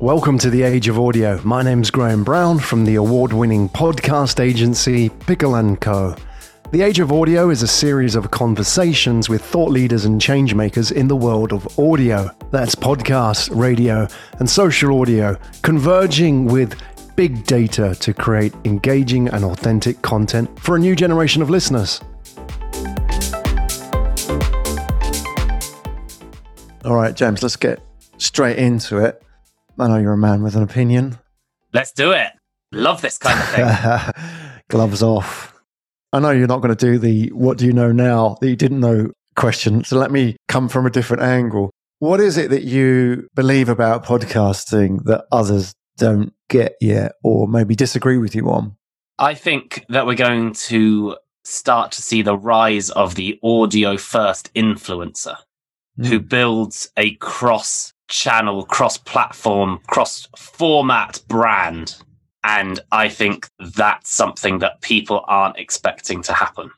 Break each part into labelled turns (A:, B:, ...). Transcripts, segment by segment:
A: Welcome to the Age of Audio. My name's Graham Brown from the award-winning podcast agency Pickle & Co. The Age of Audio is a series of conversations with thought leaders and changemakers in the world of audio. That's podcasts, radio, and social audio, converging with big data to create engaging and authentic content for a new generation of listeners. All right, James, let's get straight into it. I know you're a man with an opinion.
B: Let's do it. Love this kind of thing.
A: Gloves off. I know you're not going to do the what do you know now that you didn't know question. So let me come from a different angle. What is it that you believe about podcasting that others don't get yet or maybe disagree with you on?
B: I think that we're going to start to see the rise of the audio first influencer mm. who builds a cross channel, cross platform, cross format brand. And I think that's something that people aren't expecting to happen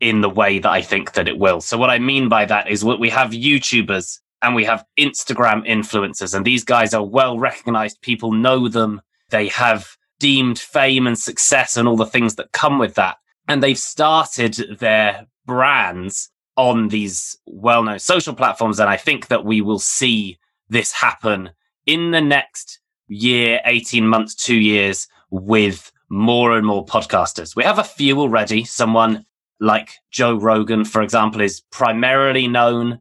B: in the way that I think that it will. So what I mean by that is what we have YouTubers and we have Instagram influencers and these guys are well recognized. People know them. They have deemed fame and success and all the things that come with that. And they've started their brands on these well-known social platforms. And I think that we will see this happen in the next year, 18 months, two years with more and more podcasters. We have a few already. Someone like Joe Rogan, for example, is primarily known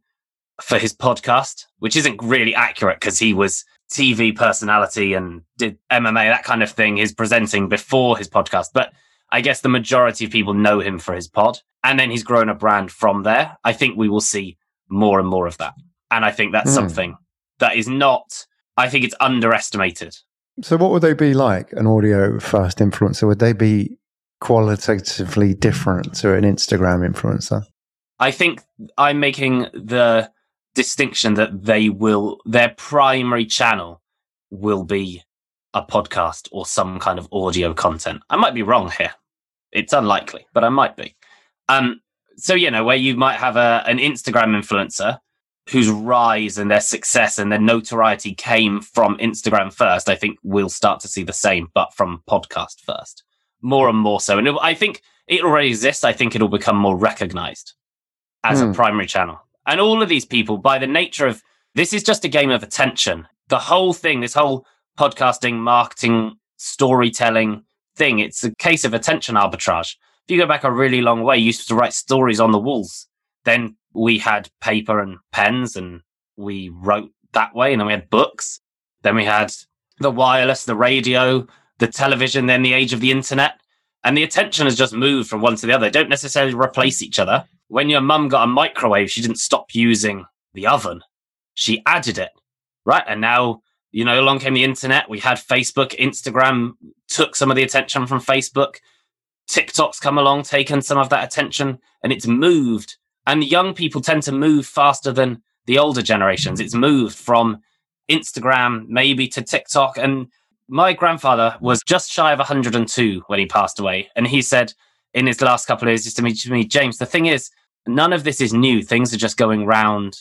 B: for his podcast, which isn't really accurate because he was TV personality and did MMA, that kind of thing, his presenting before his podcast. But I guess the majority of people know him for his pod. And then he's grown a brand from there. I think we will see more and more of that. And I think that's mm. something that is not, I think it's underestimated.
A: So, what would they be like, an audio first influencer? Would they be qualitatively different to an Instagram influencer?
B: I think I'm making the distinction that they will, their primary channel will be a podcast or some kind of audio content. I might be wrong here. It's unlikely, but I might be. Um, so you know, where you might have a an Instagram influencer whose rise and their success and their notoriety came from Instagram first, I think we'll start to see the same, but from podcast first, more and more so. And it, I think it already exists. I think it'll become more recognized as mm. a hmm. primary channel. And all of these people, by the nature of this, is just a game of attention. The whole thing, this whole podcasting, marketing, storytelling thing, it's a case of attention arbitrage. If you go back a really long way, you used to write stories on the walls. Then we had paper and pens and we wrote that way. And then we had books. Then we had the wireless, the radio, the television, then the age of the internet. And the attention has just moved from one to the other. They don't necessarily replace each other. When your mum got a microwave, she didn't stop using the oven. She added it, right? And now, you know, along came the internet. We had Facebook, Instagram took some of the attention from Facebook. TikTok's come along, taken some of that attention, and it's moved and young people tend to move faster than the older generations. It's moved from Instagram maybe to TikTok. And my grandfather was just shy of 102 when he passed away. And he said in his last couple of years just to to me, James, the thing is, none of this is new. Things are just going round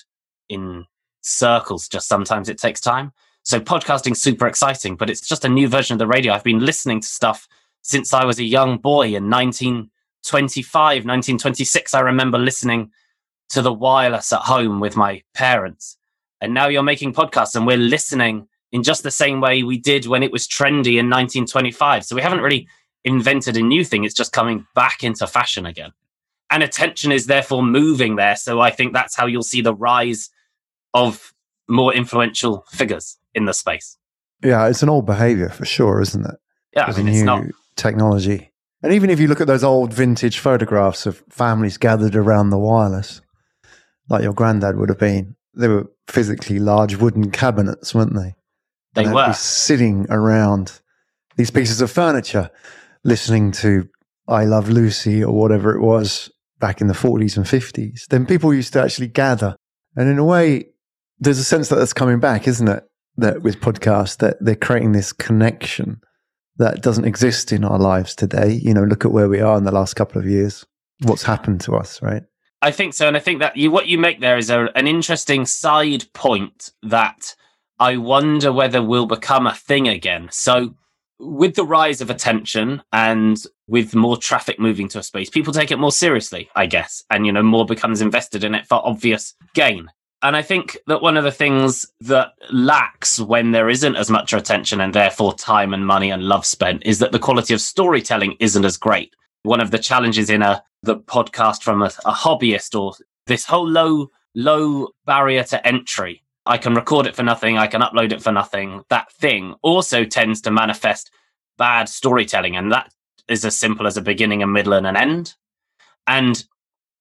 B: in circles. Just sometimes it takes time. So podcasting's super exciting, but it's just a new version of the radio. I've been listening to stuff since I was a young boy in 19- 25, 1926, I remember listening to the wireless at home with my parents. And now you're making podcasts and we're listening in just the same way we did when it was trendy in 1925. So we haven't really invented a new thing. It's just coming back into fashion again. And attention is therefore moving there. So I think that's how you'll see the rise of more influential figures in the space.
A: Yeah, it's an old behavior for sure, isn't it?
B: Yeah, I mean, it's not
A: technology. And even if you look at those old vintage photographs of families gathered around the wireless, like your granddad would have been, they were physically large wooden cabinets, weren't they?
B: They
A: and
B: were
A: sitting around these pieces of furniture, listening to "I Love Lucy" or whatever it was back in the forties and fifties. Then people used to actually gather, and in a way, there's a sense that that's coming back, isn't it? That with podcasts, that they're creating this connection that doesn't exist in our lives today. You know, look at where we are in the last couple of years. What's happened to us, right?
B: I think so, and I think that you what you make there is a, an interesting side point that I wonder whether will become a thing again. So with the rise of attention and with more traffic moving to a space, people take it more seriously, I guess, and you know, more becomes invested in it for obvious gain. And I think that one of the things that lacks when there isn't as much attention and therefore time and money and love spent is that the quality of storytelling isn't as great. One of the challenges in a the podcast from a, a hobbyist or this whole low low barrier to entry. I can record it for nothing, I can upload it for nothing. That thing also tends to manifest bad storytelling and that is as simple as a beginning, a middle and an end. And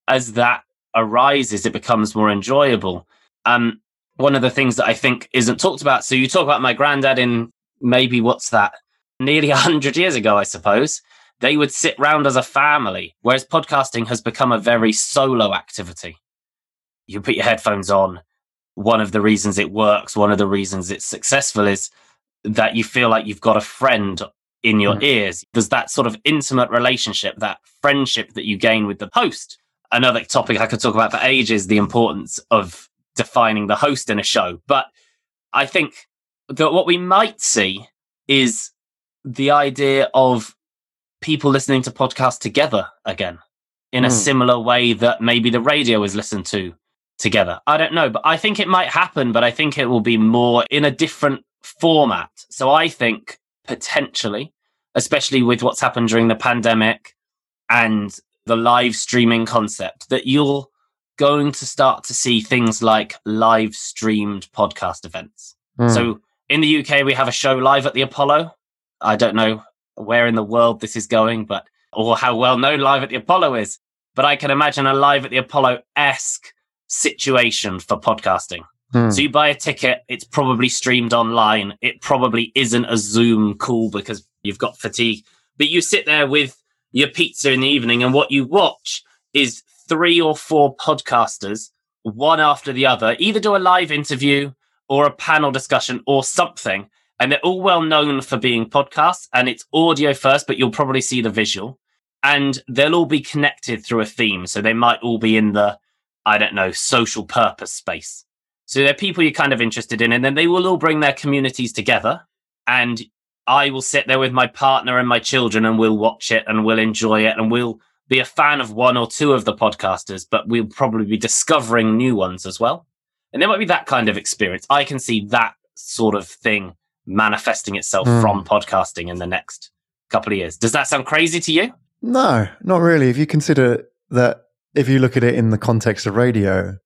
B: as that arises, it becomes more enjoyable. Um, one of the things that I think isn't talked about. So you talk about my granddad in maybe what's that? Nearly a hundred years ago, I suppose. They would sit round as a family, whereas podcasting has become a very solo activity. You put your headphones on. One of the reasons it works, one of the reasons it's successful is that you feel like you've got a friend in your mm. ears. There's that sort of intimate relationship, that friendship that you gain with the host another topic I could talk about for ages the importance of defining the host in a show. But I think that what we might see is the idea of people listening to podcasts together again in mm. a hmm. similar way that maybe the radio is listened to together. I don't know, but I think it might happen, but I think it will be more in a different format. So I think potentially, especially with what's happened during the pandemic and the live streaming concept that you're going to start to see things like live streamed podcast events. Mm. So in the UK, we have a show live at the Apollo. I don't know where in the world this is going, but or how well known live at the Apollo is. But I can imagine a live at the Apollo esque situation for podcasting. Mm. So you buy a ticket, it's probably streamed online. It probably isn't a Zoom call because you've got fatigue, but you sit there with your pizza in the evening and what you watch is three or four podcasters, one after the other, either do a live interview or a panel discussion or something. And they're all well known for being podcasts and it's audio first, but you'll probably see the visual and they'll all be connected through a theme. So they might all be in the, I don't know, social purpose space. So they're people you're kind of interested in, and then they will all bring their communities together. And I will sit there with my partner and my children and we'll watch it and we'll enjoy it and we'll be a fan of one or two of the podcasters, but we'll probably be discovering new ones as well. And there might be that kind of experience. I can see that sort of thing manifesting itself mm. from podcasting in the next couple of years. Does that sound crazy to you?
A: No, not really. If you consider that, if you look at it in the context of radio,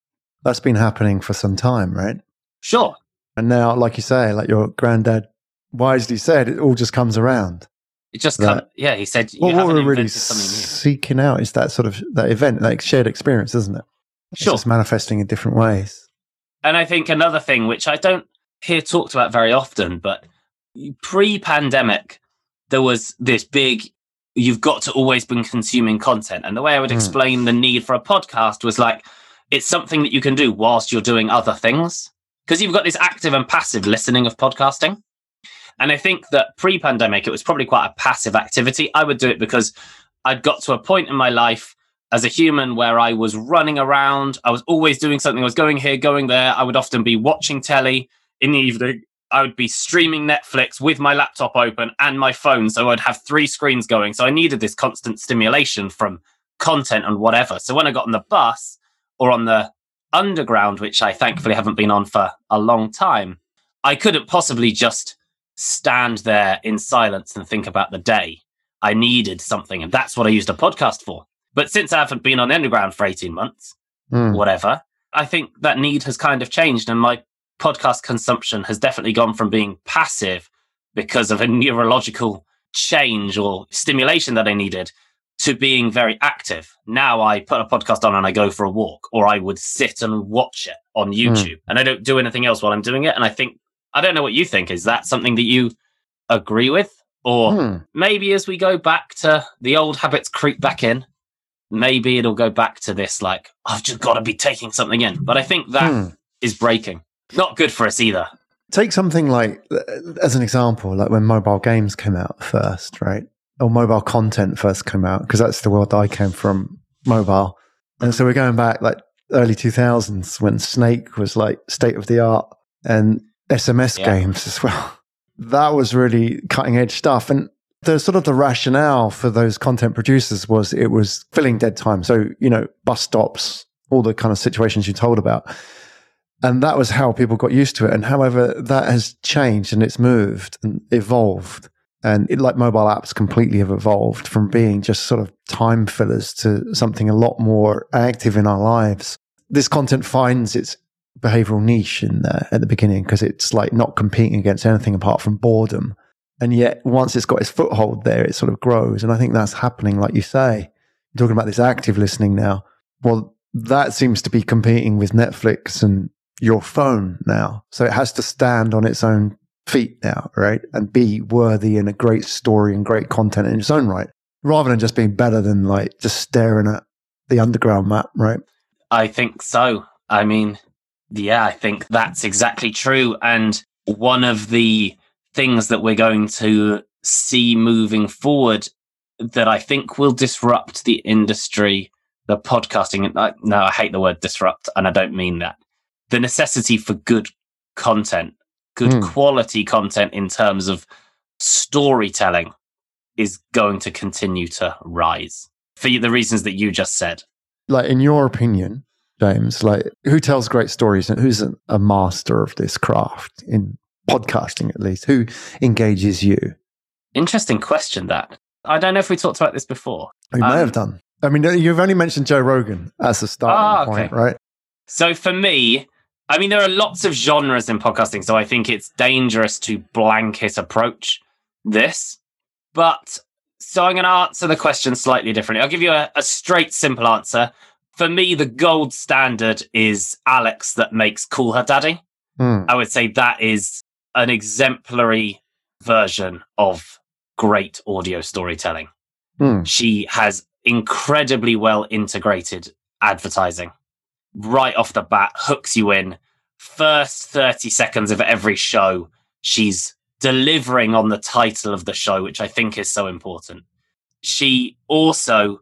A: that's been happening for some time, right?
B: Sure.
A: And now, like you say, like your granddad wisely said, it all just comes around.
B: It just comes. Yeah, he said.
A: Well, what we're really seeking out is that sort of that event, that shared experience, isn't it? It's
B: sure.
A: just manifesting in different ways.
B: And I think another thing which I don't hear talked about very often, but pre-pandemic, there was this big. You've got to always been consuming content, and the way I would mm. explain the need for a podcast was like it's something that you can do whilst you're doing other things because you've got this active and passive listening of podcasting. And I think that pre pandemic, it was probably quite a passive activity. I would do it because I'd got to a point in my life as a human where I was running around. I was always doing something. I was going here, going there. I would often be watching telly in the evening. I would be streaming Netflix with my laptop open and my phone. So I'd have three screens going. So I needed this constant stimulation from content and whatever. So when I got on the bus or on the underground, which I thankfully haven't been on for a long time, I couldn't possibly just stand there in silence and think about the day. I needed something, and that's what I used a podcast for. But since I haven't been on the underground for 18 months, mm. whatever, I think that need has kind of changed. And my podcast consumption has definitely gone from being passive because of a neurological change or stimulation that I needed to being very active. Now I put a podcast on and I go for a walk, or I would sit and watch it on hmm. YouTube, mm. and I don't do anything else while I'm doing it. And I think I don't know what you think. Is that something that you agree with? Or hmm. maybe as we go back to the old habits creep back in, maybe it'll go back to this like, I've just got to be taking something in. But I think that hmm. is breaking. Not good for us either.
A: Take something like, as an example, like when mobile games came out first, right? Or mobile content first came out, because that's the world I came from, mobile. And so we're going back like early 2000s when Snake was like state of the art. And SMS
B: Yeah.
A: games as well. That was really cutting edge stuff. And the sort of the rationale for those content producers was it was filling dead time. So, you know, bus stops, all the kind of situations you told about. And that was how people got used to it. And however, that has changed and it's moved and evolved. And it, like mobile apps completely have evolved from being just sort of time fillers to something a lot more active in our lives. This content finds its behavioral niche in there at the beginning because it's like not competing against anything apart from boredom. And yet, once it's got its foothold there, it sort of grows. And I think that's happening, like you say. You're talking about this active listening now. Well, that seems to be competing with Netflix and your phone now. So it has to stand on its own feet now, right? And be worthy and a great story and great content in its own right, rather than just being better than like just staring at the underground map, right?
B: I think so. I mean, yeah, I think that's exactly true. And one of the things that we're going to see moving forward that I think will disrupt the industry, the podcasting. and I- No, I hate the word disrupt, and I don't mean that. The necessity for good content, good
A: Hmm.
B: quality content in terms of storytelling is going to continue to rise for the reasons that you just said.
A: Like, in your opinion, James, like who tells great stories and who's a, master of this craft in podcasting, at least? Who engages you?
B: Interesting question that. I don't know if we talked about this before.
A: You may
B: Um,
A: have done. I mean, you've only mentioned Joe Rogan as a starting
B: Ah, okay.
A: point, right?
B: So for me, I mean, there are lots of genres in podcasting, so I think it's dangerous to blanket approach this. But so I'm going to answer the question slightly differently. I'll give you a, a straight, simple answer. For me, the gold standard is Alex that makes Call Her Daddy.
A: Hmm.
B: I would say that is an exemplary version of great audio storytelling.
A: Hmm.
B: She has incredibly well integrated advertising right off the bat, hooks you in. First 30 seconds of every show, she's delivering on the title of the show, which I think is so important. She also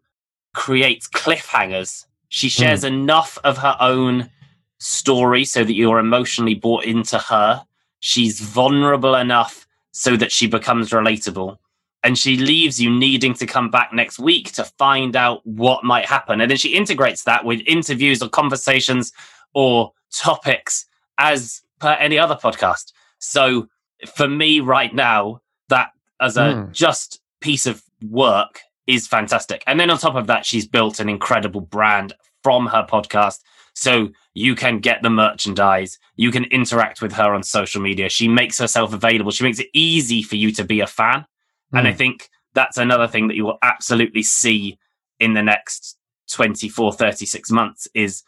B: creates cliffhangers. She shares enough of her own story so that you're emotionally brought into her. She's vulnerable enough so that she becomes relatable. And she leaves you needing to come back next week to find out what might happen. And then she integrates that with interviews or conversations or topics as per any other podcast. So for me right now, that as a
A: Hmm.
B: just piece of work is fantastic. And then on top of that, she's built an incredible brand from her podcast. So you can get the merchandise, you can interact with her on social media. She makes herself available. She makes it easy for you to be a fan. And I
A: Hmm.
B: think that's another thing that you will absolutely see in the next 24, 36 months is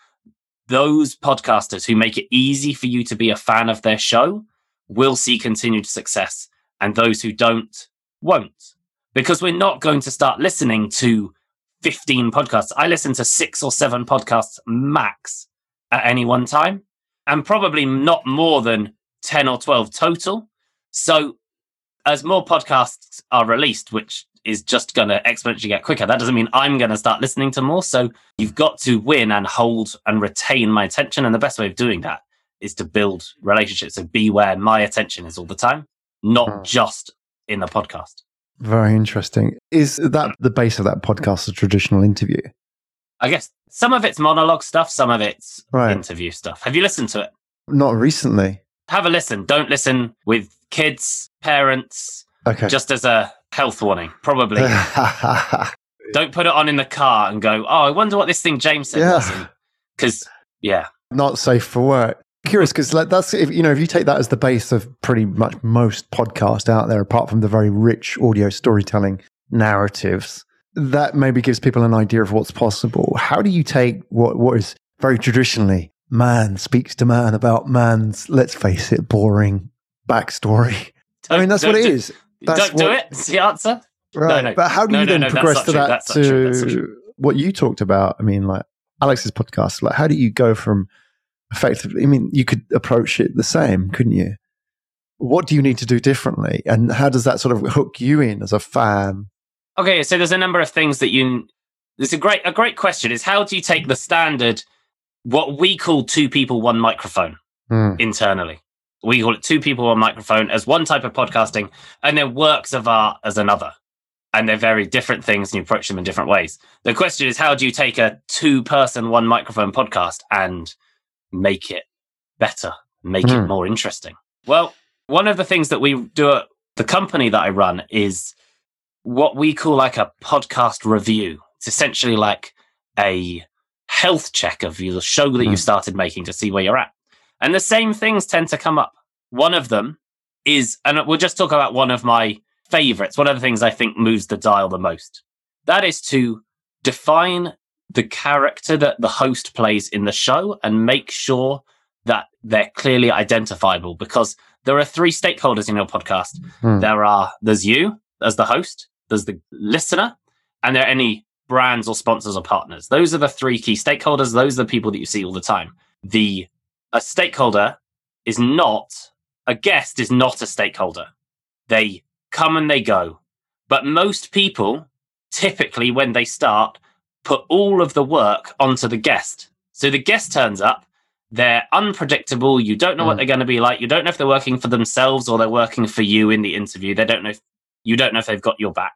B: those podcasters who make it easy for you to be a fan of their show will see continued success. And those who don't won't. Because we're not going to start listening to 15 podcasts. I listen to six or seven podcasts max at any one time, and probably not more than 10 or 12 total. So as more podcasts are released, which is just going to exponentially get quicker, that doesn't mean I'm going to start listening to more. So you've got to win and hold and retain my attention. And the best way of doing that is to build relationships. So be where my attention is all the time, not
A: Hmm.
B: just in the podcast.
A: Very interesting. Is that the base of that podcast, a traditional interview?
B: I guess some of it's monologue stuff, some of it's
A: Right.
B: interview stuff. Have you listened to it?
A: Not recently.
B: Have a listen. Don't listen with kids, parents,
A: Okay.
B: just as a health warning. Probably. Don't put it on in the car and go, oh, I wonder what this thing James said
A: Yeah.
B: Because, yeah.
A: Not safe for work. Curious because like that's if you know if you take that as the base of pretty much most podcasts out there, apart from the very rich audio storytelling narratives, that maybe gives people an idea of what's possible. How do you take what what is very traditionally man speaks to man about man's let's face it boring backstory? I mean that's what it
B: do-
A: is. That's
B: Don't do it. It's the answer.
A: Right.
B: no.
A: But how do
B: No,
A: you
B: no,
A: then
B: no,
A: progress to that
B: That's not true.
A: To
B: true.
A: what you talked about? I mean, like Alex's podcast, like how do you go from effectively, I mean, you could approach it the same, couldn't you? What do you need to do differently? And how does that sort of hook you in as a fan?
B: Okay, so there's a number of things that you. There's a great a great question is how do you take the standard, what we call two people one microphone
A: Hmm.
B: internally, we call it two people on microphone as one type of podcasting, and then works of art as another. And they're very different things and you approach them in different ways. The question is, how do you take a two person, one microphone podcast and make it better, make mm. it hmm. more interesting? Well, one of the things that we do at the company that I run is what we call like a podcast review. It's essentially like a health check of the show that mm. you started making to see where you're at. And the same things tend to come up. One of them is, and we'll just talk about one of my favorites, one of the things I think moves the dial the most. That is to define the character that the host plays in the show and make sure that they're clearly identifiable because there are three stakeholders in your podcast. Hmm. There are, there's you as the host, there's the listener, and there are any brands or sponsors or partners. Those are the three key stakeholders. Those are the people that you see all the time. The a stakeholder is not a guest is not a stakeholder. They come and they go. But most people typically when they start put all of the work onto the guest. So the guest turns up, they're unpredictable, you don't know mm. what they're going to be like, you don't know if they're working for themselves or they're working for you in the interview. They don't know if you don't know if they've got your back.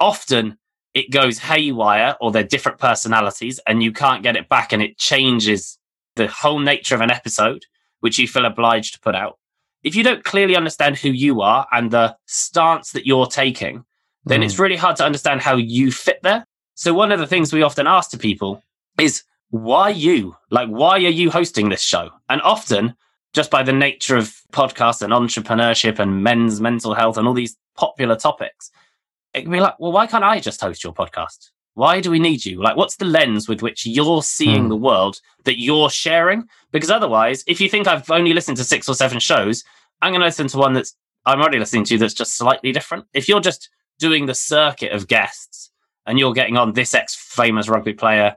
B: Often it goes haywire or they're different personalities and you can't get it back and it changes the whole nature of an episode, which you feel obliged to put out, if you don't clearly understand who you are and the stance that you're taking, then mm. it's really hard to understand how you fit there. So one of the things we often ask to people is why you? Like, why are you hosting this show? And often, just by the nature of podcasts and entrepreneurship and men's mental health and all these popular topics, it can be like, well, why can't I just host your podcast? Why do we need you? Like, what's the lens with which you're seeing mm. the world that you're sharing? Because otherwise, if you think I've only listened to six or seven shows, I'm going to listen to one that's I'm already listening to that's just slightly different. If you're just doing the circuit of guests and you're getting on this ex famous rugby player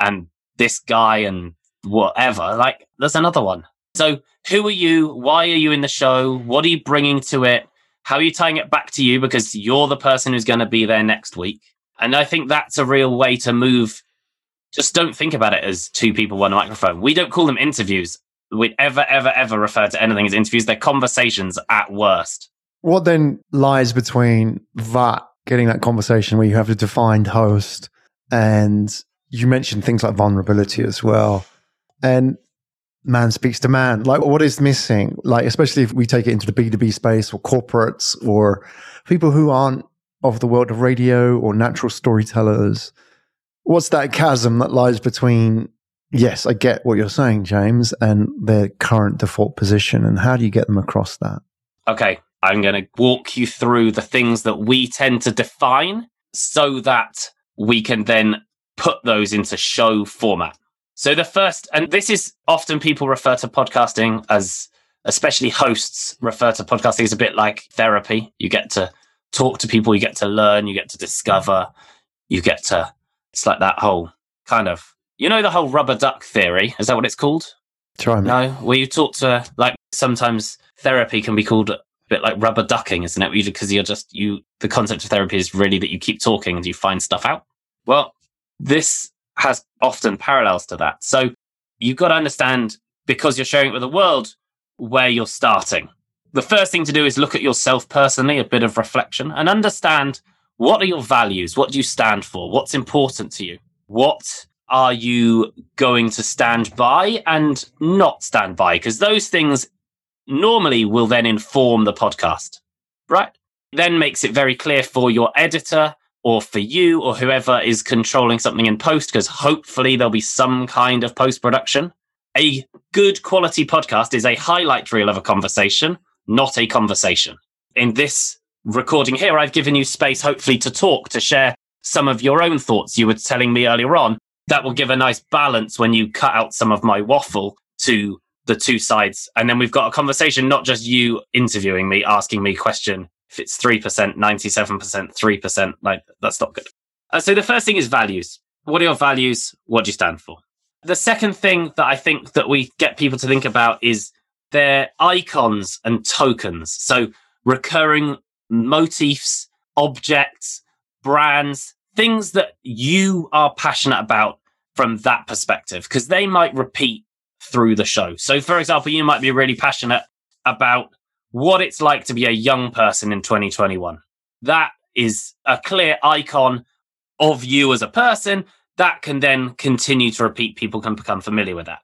B: and this guy and whatever, like, there's another one. So, who are you? Why are you in the show? What are you bringing to it? How are you tying it back to you? Because you're the person who's going to be there next week. And I think that's a real way to move. Just don't think about it as two people, one microphone. We don't call them interviews. We'd ever, ever, ever refer to anything as interviews. They're conversations at worst.
A: What then lies between that, getting that conversation where you have a defined host, and you mentioned things like vulnerability as well, and man speaks to man. Like, what is missing? Like, especially if we take it into the B2B space or corporates or people who aren't of the world of radio or natural storytellers. What's that chasm that lies between, yes, I get what you're saying, James, and their current default position? And how do you get them across that?
B: Okay. I'm going to walk you through the things that we tend to define so that we can then put those into show format. So the first, and this is often people refer to podcasting as, especially hosts refer to podcasting as a bit like therapy. You get to talk to people, you get to learn, you get to discover, you get to, it's like that whole kind of, you know, the whole rubber duck theory. Is that what it's called?
A: Try me.
B: No, where you talk to, like, sometimes therapy can be called bit like rubber ducking, isn't it? Because you're just, you, the concept of therapy is really that you keep talking and you find stuff out. Well, this has often parallels to that. So you've got to understand because you're sharing it with the world where you're starting the first thing to do is look at yourself personally, a bit of reflection, and understand what are your values? What do you stand for? What's important to you? What are you going to stand by and not stand by? Because those things normally will then inform the podcast, right? Then makes it very clear for your editor or for you or whoever is controlling something in post, because hopefully there'll be some kind of post production. A good quality podcast is a highlight reel of a conversation not a conversation. In this recording here, I've given you space, hopefully, to talk, to share some of your own thoughts you were telling me earlier on. That will give a nice balance when you cut out some of my waffle to the two sides. And then we've got a conversation, not just you interviewing me, asking me question. If it's 3%, 97%, 3%, like that's not good. Uh, so the first thing is values. What are your values? What do you stand for? The second thing that I think that we get people to think about is they're icons and tokens. So recurring motifs, objects, brands, things that you are passionate about from that perspective, because they might repeat through the show. So, for example, you might be really passionate about what it's like to be a young person in 2021. That is a clear icon of you as a person that can then continue to repeat. People can become familiar with that.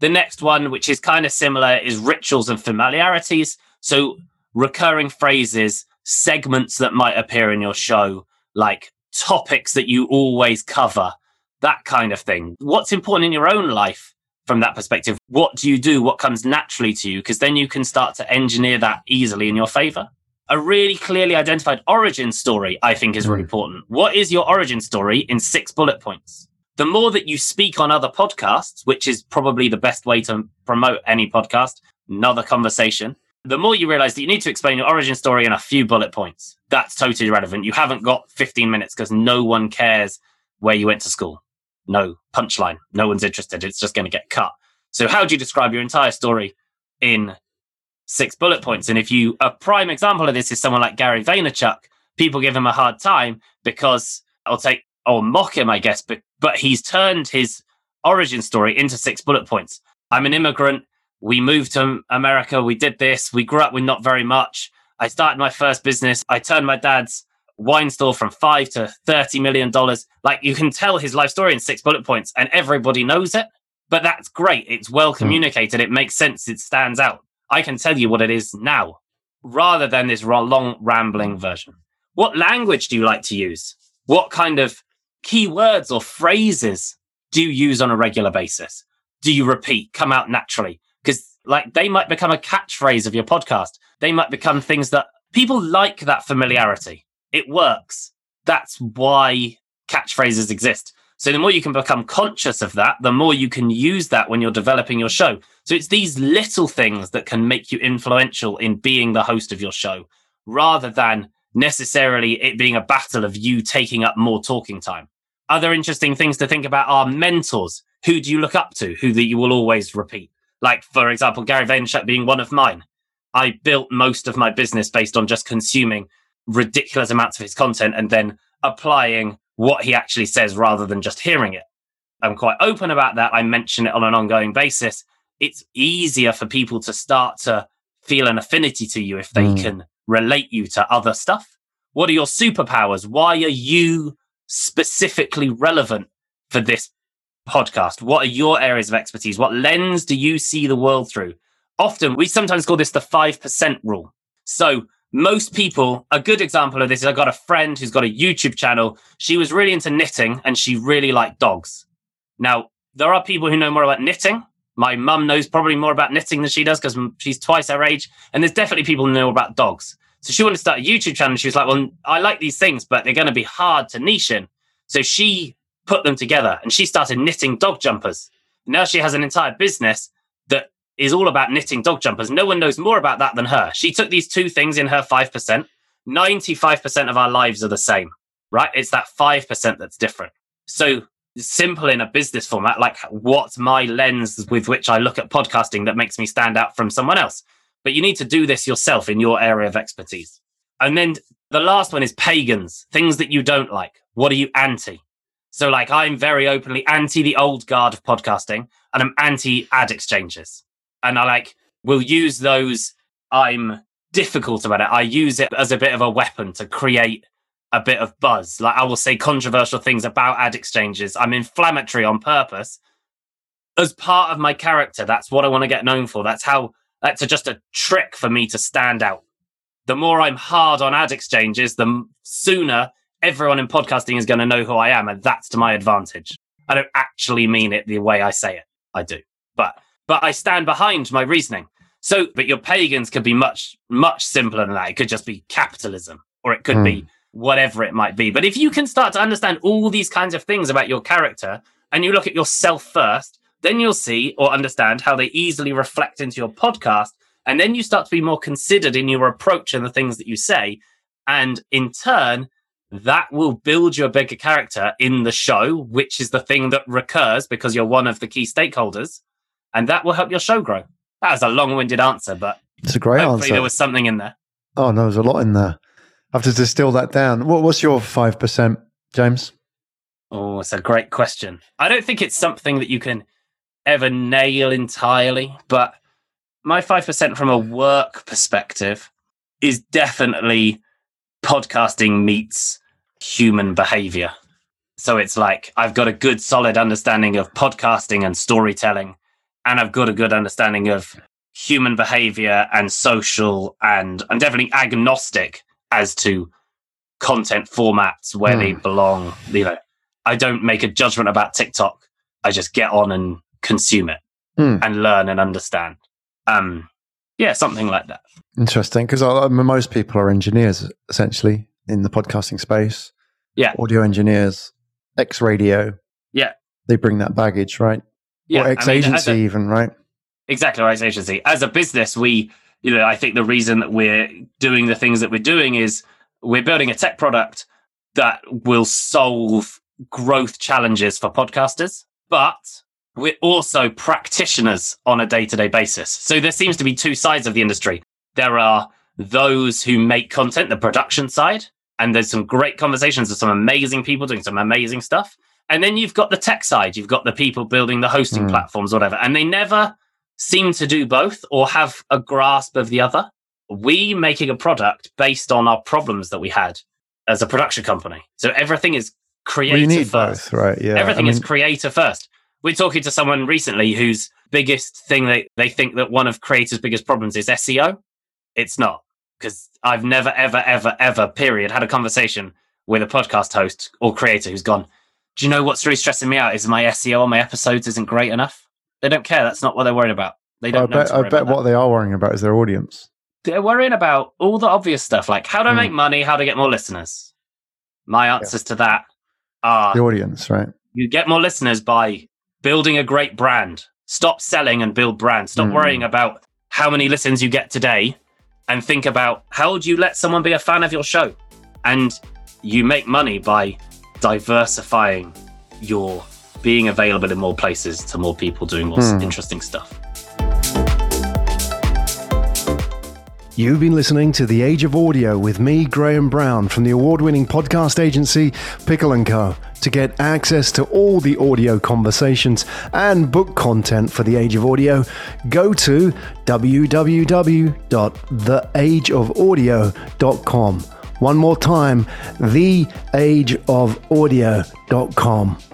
B: The next one, which is kind of similar, is rituals and familiarities. So recurring phrases, segments that might appear in your show, like topics that you always cover, that kind of thing. What's important in your own life from that perspective? What do you do? What comes naturally to you? Because then you can start to engineer that easily in your favor. A really clearly identified origin story, I think, is really hmm. important. What is your origin story in six bullet points? The more that you speak on other podcasts, which is probably the best way to promote any podcast, another conversation, the more you realize that you need to explain your origin story in a few bullet points. That's totally irrelevant. You haven't got 15 minutes because no one cares where you went to school. No punchline. No one's interested. It's just going to get cut. So how do you describe your entire story in six bullet points? And if you, a prime example of this is someone like Gary Vaynerchuk, people give him a hard time because I'll take, or mock him, I guess, but, but he's turned his origin story into six bullet points. I'm an immigrant we moved to America. We did this. We grew up with not very much. I started my first business. I turned my dad's wine store from five to $30 million. Like you can tell his life story in six bullet points and everybody knows it. But that's great. It's well hmm. communicated. It makes sense. It stands out. I can tell you what it is now rather than this long rambling version. What language do you like to use? What kind of keywords or phrases do you use on a regular basis? Do you repeat, come out naturally? because like they might become a catchphrase of your podcast. They might become things that people like that familiarity. It works. That's why catchphrases exist. So the more you can become conscious of that, the more you can use that when you're developing your show. So it's these little things that can make you influential in being the host of your show rather than necessarily it being a battle of you taking up more talking time. Other interesting things to think about are mentors. Who do you look up to? Who that you will always repeat? Like, for example, Gary Vaynerchuk being one of mine. I built most of my business based on just consuming ridiculous amounts of his content and then applying what he actually says rather than just hearing it. I'm quite open about that. I mention it on an ongoing basis. It's easier for people to start to feel an affinity to you if they mm. can relate you to other stuff. What are your superpowers? Why are you specifically relevant for this podcast? What are your areas of expertise? What lens do you see the world through? Often we sometimes call this the 5% rule. So most people, a good example of this is I got a friend who's got a YouTube channel. She was really into knitting and she really liked dogs. Now, there are people who know more about knitting. My mum knows probably more about knitting than she does because she's twice her age. And there's definitely people who know about dogs. So she wanted to start a YouTube channel. She was like, well, I like these things, but they're going to be hard to niche in. So she put them together and she started knitting dog jumpers. Now she has an entire business is all about knitting dog jumpers. No one knows more about that than her. She took these two things in her 5%. 95% of our lives are the same, right? It's that 5% that's different. So simple in a business format, like what's my lens with which I look at podcasting that makes me stand out from someone else? But you need to do this yourself in your area of expertise. And then the last one is pagans, things that you don't like. What are you anti? So, like, I'm very openly anti the old guard of podcasting and I'm anti ad exchanges. And I like will use those. I'm difficult about it. I use it as a bit of a weapon to create a bit of buzz. Like, I will say controversial things about ad exchanges. I'm inflammatory on purpose as part of my character. That's what I want to get known for. That's how, that's a, just a trick for me to stand out. The more I'm hard on ad exchanges, the sooner everyone in podcasting is going to know who I am, and that's to my advantage. I don't actually mean it the way I say it. I do, but but I stand behind my reasoning. So, but your pagans could be much much simpler than that. It could just be capitalism, or it could mm. be hmm. whatever it might be. But if you can start to understand all these kinds of things about your character, and you look at yourself first, then you'll see or understand how they easily reflect into your podcast. And then you start to be more considered in your approach and the things that you say. And in turn, that will build your bigger character in the show, which is the thing that recurs because you're one of the key stakeholders, and that will help your show grow. That was a long-winded answer, but
A: it's a great
B: hopefully
A: answer.
B: There was something in there.
A: Oh no, there's a lot in there. I have to distill that down. What, what's your five percent, James?
B: Oh, it's a great question. I don't think it's something that you can ever nail entirely, but my 5% from a work perspective is definitely podcasting meets human behavior. So it's like I've got a good solid understanding of podcasting and storytelling, and I've got a good understanding of human behavior and social, and I'm definitely agnostic as to content formats where mm. they hmm. belong. You know, I don't make a judgment about TikTok. I just get on and consume it mm. and learn and understand. Um, yeah, something like that.
A: Interesting, because most people are engineers essentially in the podcasting space.
B: Yeah,
A: audio engineers, ex radio.
B: Yeah,
A: they bring that baggage, right? Yeah, or ex agency, I mean, even right?
B: Exactly, ex agency. As a business, we, you know, I think the reason that we're doing the things that we're doing is we're building a tech product that will solve growth challenges for podcasters, but we're also practitioners on a day to day basis. So there seems to be two sides of the industry. There are those who make content, the production side, and there's some great conversations with some amazing people doing some amazing stuff. And then you've got the tech side, you've got the people building the hosting mm. platforms, whatever. And they never seem to do both or have a grasp of the other. We making a product based on our problems that we had as a production company. So everything is creator
A: we need
B: first.
A: both, right? Yeah.
B: Everything I mean, is creator first. We're talking to someone recently whose biggest thing they, they think that one of creators' biggest problems is SEO. It's not because I've never, ever, ever, ever, period, had a conversation with a podcast host or creator who's gone, Do you know what's really stressing me out? Is my SEO on my episodes isn't great enough? They don't care. That's not what they're worried about. They don't
A: well, I bet, I bet what
B: that.
A: they are worrying about is their audience.
B: They're worrying about all the obvious stuff like how to mm. make money, how to get more listeners. My answers yeah. to that are
A: the audience, right?
B: You get more listeners by building a great brand. Stop selling and build brand. Stop mm. worrying about how many listens you get today and think about how do you let someone be a fan of your show? And you make money by diversifying your being available in more places to more people doing more mm. interesting stuff.
C: You've been listening to The Age of Audio with me, Graham Brown, from the award winning podcast agency Pickle & Co. To get access to all the audio conversations and book content for The Age of Audio, go to www.theageofaudio.com. One more time, theageofaudio.com.